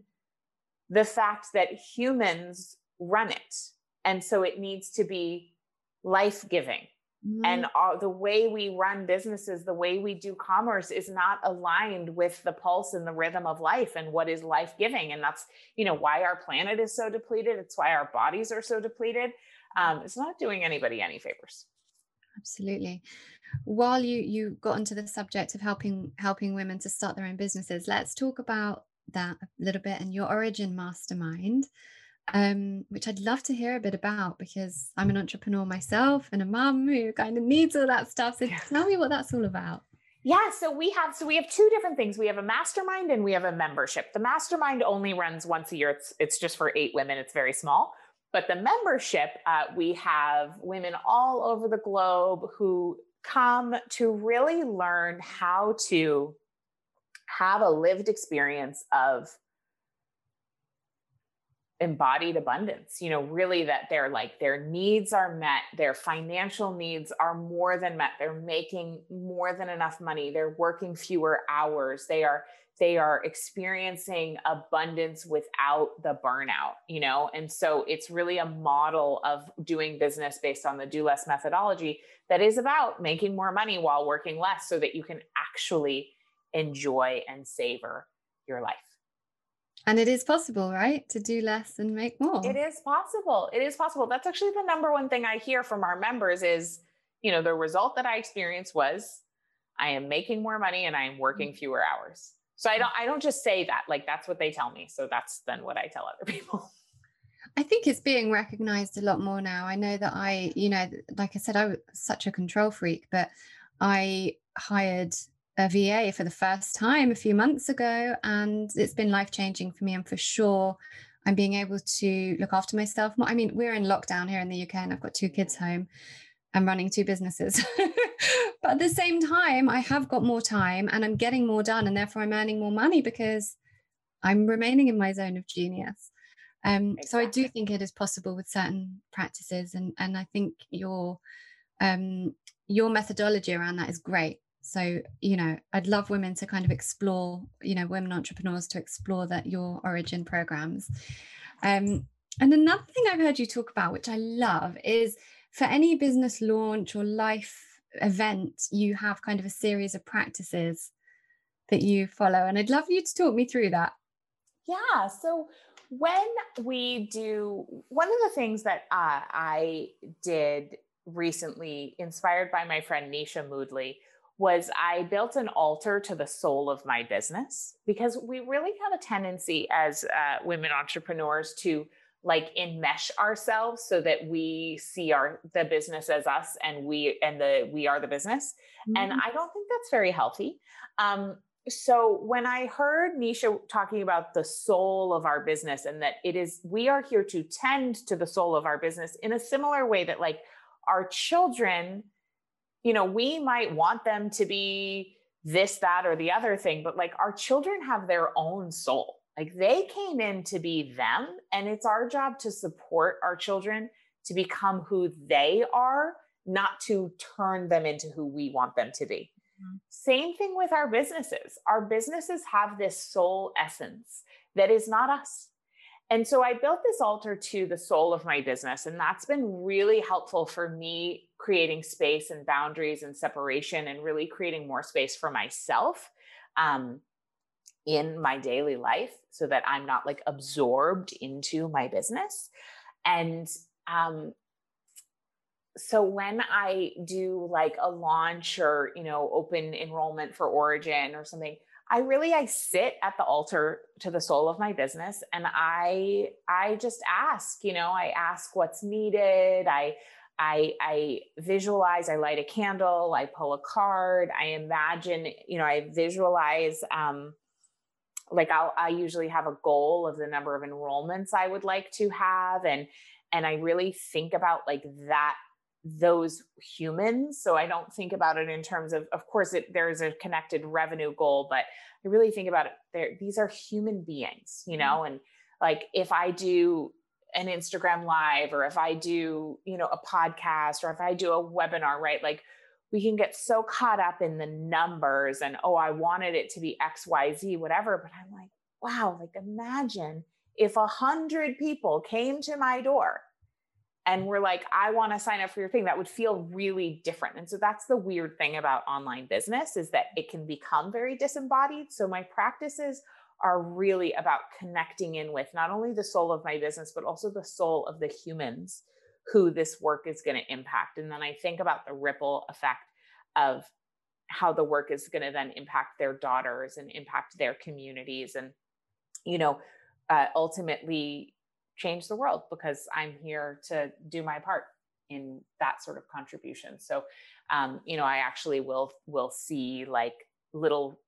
the fact that humans run it. And so it needs to be life giving Mm-hmm. And all, the way we run businesses, the way we do commerce is not aligned with the pulse and the rhythm of life and what is life giving. And that's, you know, why our planet is so depleted. It's why our bodies are so depleted. Um, it's not doing anybody any favors. Absolutely. While you you got onto the subject of helping helping women to start their own businesses, let's talk about that a little bit and your origin mastermind um, which I'd love to hear a bit about because I'm an entrepreneur myself and a mum who kind of needs all that stuff. So tell me what that's all about. Yeah, so we have so we have two different things. We have a mastermind and we have a membership. The mastermind only runs once a year. It's it's just for eight women. It's very small. But the membership, uh, we have women all over the globe who come to really learn how to have a lived experience of embodied abundance you know really that they're like their needs are met their financial needs are more than met they're making more than enough money they're working fewer hours they are they are experiencing abundance without the burnout you know? And so it's really a model of doing business based on the do less methodology that is about making more money while working less so that you can actually enjoy and savor your life and it is possible, right? To do less and make more. It is possible. It is possible. That's actually the number one thing I hear from our members is, you know, the result that I experienced was I am making more money and I am working mm. fewer hours. So I don't I don't just say that. Like that's what they tell me. So that's then what I tell other people. I think it's being recognized a lot more now. I know that I, you know, like I said, I was such a control freak, but I hired a VA for the first time a few months ago, and it's been life changing for me. And for sure, I'm being able to look after myself more. I mean, we're in lockdown here in the UK, and I've got two kids home. I'm running two businesses. but at the same time, I have got more time and I'm getting more done, and therefore I'm earning more money because I'm remaining in my zone of genius. Um, exactly. So I do think it is possible with certain practices, and and I think your um, your methodology around that is great so you know i'd love women to kind of explore you know women entrepreneurs to explore that your origin programs. Um, and another thing i've heard you talk about which i love is for any business launch or life event you have kind of a series of practices that you follow and i'd love you to talk me through that. Yeah so when we do one of the things that uh, i did recently inspired by my friend nisha moodley was I built an altar to the soul of my business because we really have a tendency as uh, women entrepreneurs to like enmesh ourselves so that we see our the business as us and we and the we are the business mm-hmm. and i don't think that's very healthy um, so when i heard nisha talking about the soul of our business and that it is we are here to tend to the soul of our business in a similar way that like our children you know, we might want them to be this, that, or the other thing, but like our children have their own soul. Like they came in to be them, and it's our job to support our children to become who they are, not to turn them into who we want them to be. Mm-hmm. Same thing with our businesses. Our businesses have this soul essence that is not us. And so I built this altar to the soul of my business. And that's been really helpful for me creating space and boundaries and separation and really creating more space for myself um, in my daily life so that I'm not like absorbed into my business. And um, so when I do like a launch or, you know, open enrollment for Origin or something, I really I sit at the altar to the soul of my business and I I just ask, you know, I ask what's needed. I I I visualize, I light a candle, I pull a card, I imagine, you know, I visualize um like I'll I usually have a goal of the number of enrollments I would like to have and and I really think about like that those humans. So I don't think about it in terms of, of course, it, there's a connected revenue goal, but I really think about it. There, these are human beings, you mm-hmm. know, and like if I do an Instagram live or if I do, you know, a podcast or if I do a webinar, right? Like we can get so caught up in the numbers and, oh, I wanted it to be X, Y, Z, whatever. But I'm like, wow, like imagine if a hundred people came to my door and we're like, I want to sign up for your thing, that would feel really different. And so that's the weird thing about online business is that it can become very disembodied. So my practices are really about connecting in with not only the soul of my business, but also the soul of the humans who this work is going to impact. And then I think about the ripple effect of how the work is going to then impact their daughters and impact their communities. And, you know, uh, ultimately change the world because I'm here to do my part in that sort of contribution. So, um, you know, I actually will will see like little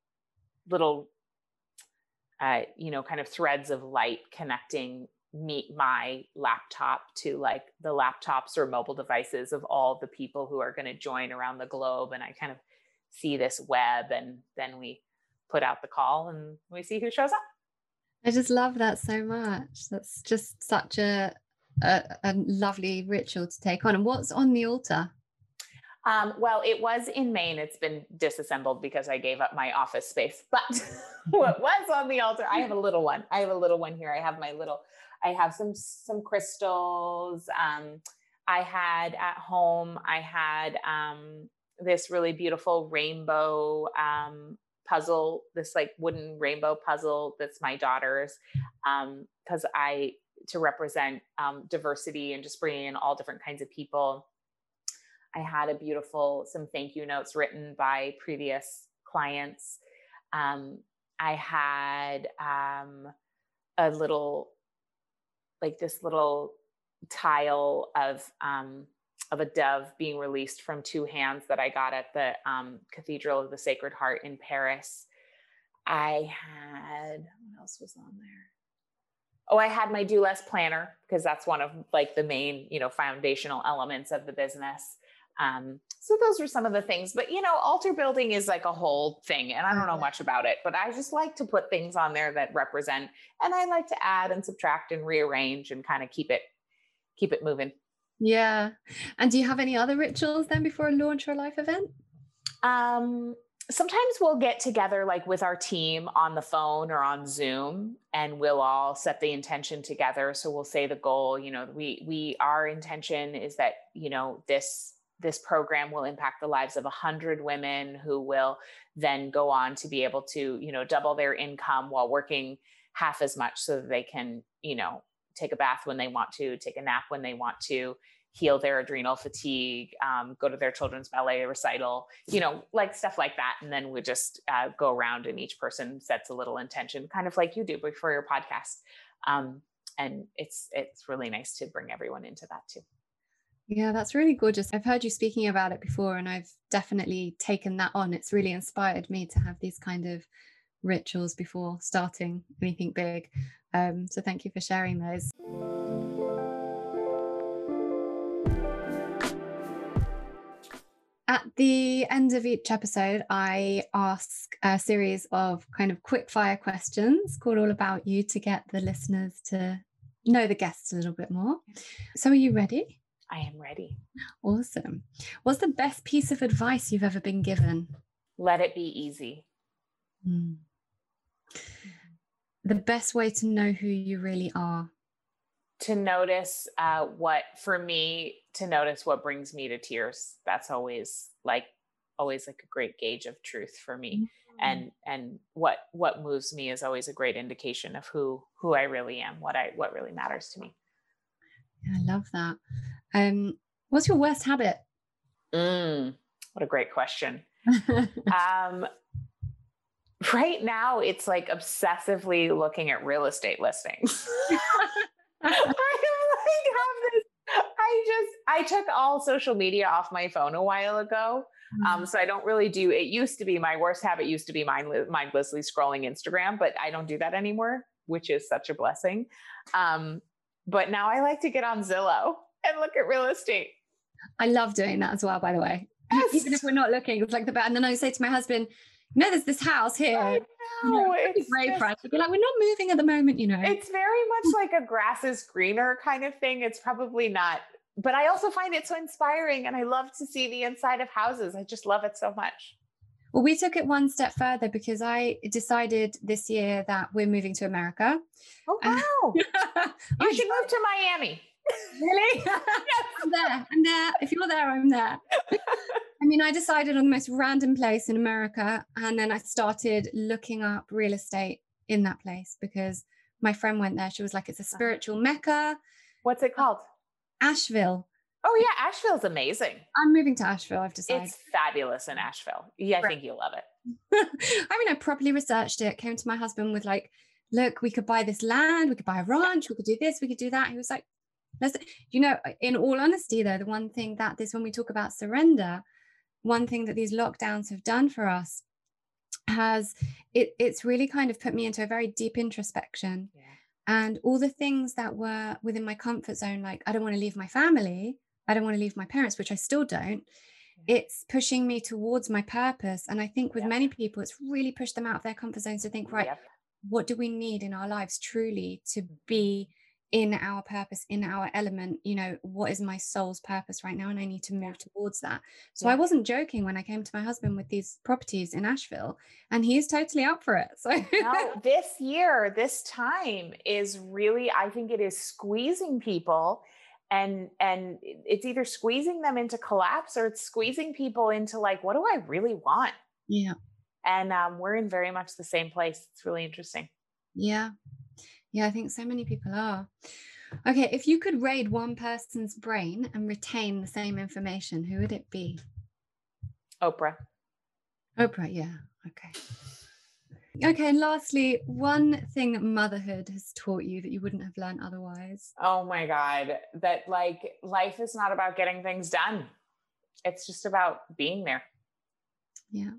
little uh, you know kind of threads of light connecting meet my laptop to like the laptops or mobile devices of all the people who are going to join around the globe and i kind of see this web and then we put out the call and we see who shows up I just love that so much. That's just such a, a, a lovely ritual to take on. And what's on the altar? Um, well, it was in Maine. It's been disassembled because I gave up my office space. But what was on the altar? I have a little one. I have a little one here. I have my little. I have some some crystals. Um, I had at home. I had um, this really beautiful rainbow um, puzzle. This like wooden rainbow puzzle. That's my daughter's because um, I to represent um, diversity and just bringing in all different kinds of people I had a beautiful, some thank you notes written by previous clients. Um, I had um, a little, like this little tile of um, of a dove being released from two hands that I got at the um, Cathedral of the Sacred Heart in Paris. I had what else was on there? Oh, I had my do less planner because that's one of like the main, you know, foundational elements of the business. Um, so those are some of the things, but you know, altar building is like a whole thing, and I don't know mm-hmm. much about it, but I just like to put things on there that represent, and I like to add and subtract and rearrange and kind of keep it keep it moving. Yeah. And do you have any other rituals then before a launch or life event? Um, sometimes we'll get together like with our team on the phone or on zoom and we'll all set the intention together so we'll say the goal you know we we our intention is that you know this this program will impact the lives of 100 women who will then go on to be able to you know double their income while working half as much so that they can you know take a bath when they want to take a nap when they want to heal their adrenal fatigue um, go to their children's ballet recital you know like stuff like that and then we just uh, go around and each person sets a little intention kind of like you do before your podcast um, and it's it's really nice to bring everyone into that too yeah, that's really gorgeous. I've heard you speaking about it before, and I've definitely taken that on. It's really inspired me to have these kind of rituals before starting anything big. Um, so thank you for sharing those. At the end of each episode, I ask a series of kind of quick fire questions called All About You to get the listeners to know the guests a little bit more. So, are you ready? I am ready. Awesome. What's the best piece of advice you've ever been given? Let it be easy. Mm. The best way to know who you really are? To notice uh, what, for me, to notice what brings me to tears. That's always like, always like a great gauge of truth for me. Mm-hmm. And and what what moves me is always a great indication of who who I really am, what I what really matters to me. I love that. Um, what's your worst habit? Mm, what a great question. um, right now, it's like obsessively looking at real estate listings. I like have this. I just I took all social media off my phone a while ago. Um, mm-hmm. so I don't really do. It used to be my worst habit. Used to be mindless, mindlessly scrolling Instagram, but I don't do that anymore, which is such a blessing. Um, but now I like to get on Zillow and look at real estate. I love doing that as well, by the way. Yes. Even if we're not looking, it's like the best. And then I say to my husband, no, there's this house here. I know. it's great just. Be like, we're not moving at the moment, you know. It's very much like a grass is greener kind of thing. It's probably not, but I also find it so inspiring and I love to see the inside of houses. I just love it so much. Well, we took it one step further because I decided this year that we're moving to America. Oh wow! you should move to Miami. Really? yes. I'm there. I'm there. If you're there, I'm there. I mean, I decided on the most random place in America, and then I started looking up real estate in that place because my friend went there. She was like, "It's a spiritual mecca." What's it called? Asheville. Oh yeah, Asheville's amazing. I'm moving to Asheville. I've decided. It's fabulous in Asheville. Yeah, I right. think you'll love it. I mean, I properly researched it. Came to my husband with like, look, we could buy this land, we could buy a ranch, we could do this, we could do that. He was like, let's. You know, in all honesty, though, the one thing that this when we talk about surrender, one thing that these lockdowns have done for us has it. It's really kind of put me into a very deep introspection. Yeah. And all the things that were within my comfort zone, like I don't want to leave my family, I don't want to leave my parents, which I still don't. It's pushing me towards my purpose. And I think with yep. many people, it's really pushed them out of their comfort zones to think, right, yep. what do we need in our lives truly to mm. be in our purpose, in our element, you know, what is my soul's purpose right now? And I need to move towards that. So yeah. I wasn't joking when I came to my husband with these properties in Asheville, and he's totally up for it. So no, this year, this time is really, I think it is squeezing people and and it's either squeezing them into collapse or it's squeezing people into like what do i really want yeah and um, we're in very much the same place it's really interesting yeah yeah, I think so many people are. Okay, if you could raid one person's brain and retain the same information, who would it be? Oprah. Oprah, yeah. Okay. Okay, and lastly, one thing that motherhood has taught you that you wouldn't have learned otherwise. Oh my God. That like life is not about getting things done, it's just about being there. Yeah,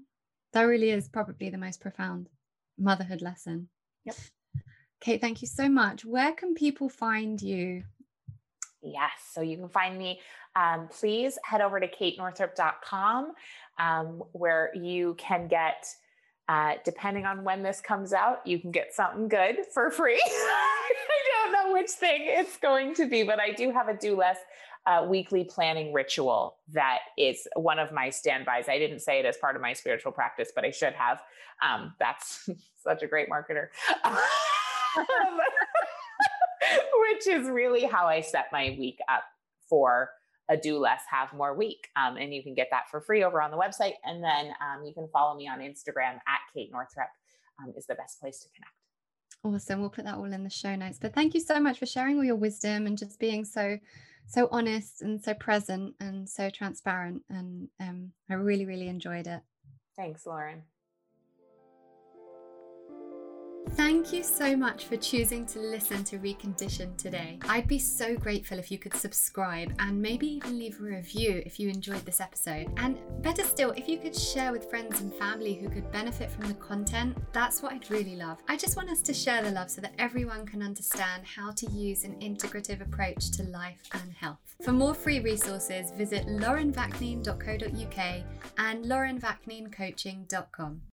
that really is probably the most profound motherhood lesson. Yep. Kate, thank you so much. Where can people find you? Yes, so you can find me. Um, please head over to katenorthrup.com um, where you can get, uh, depending on when this comes out, you can get something good for free. I don't know which thing it's going to be, but I do have a do less uh, weekly planning ritual that is one of my standbys. I didn't say it as part of my spiritual practice, but I should have. Um, that's such a great marketer. which is really how I set my week up for a do less, have more week. Um, and you can get that for free over on the website. And then um, you can follow me on Instagram at Kate Northrup um, is the best place to connect. Awesome. We'll put that all in the show notes. But thank you so much for sharing all your wisdom and just being so, so honest and so present and so transparent. And um, I really, really enjoyed it. Thanks, Lauren. Thank you so much for choosing to listen to Recondition today. I'd be so grateful if you could subscribe and maybe even leave a review if you enjoyed this episode. And better still, if you could share with friends and family who could benefit from the content, that's what I'd really love. I just want us to share the love so that everyone can understand how to use an integrative approach to life and health. For more free resources, visit laurenvaknine.co.uk and laurenvakninecoaching.com.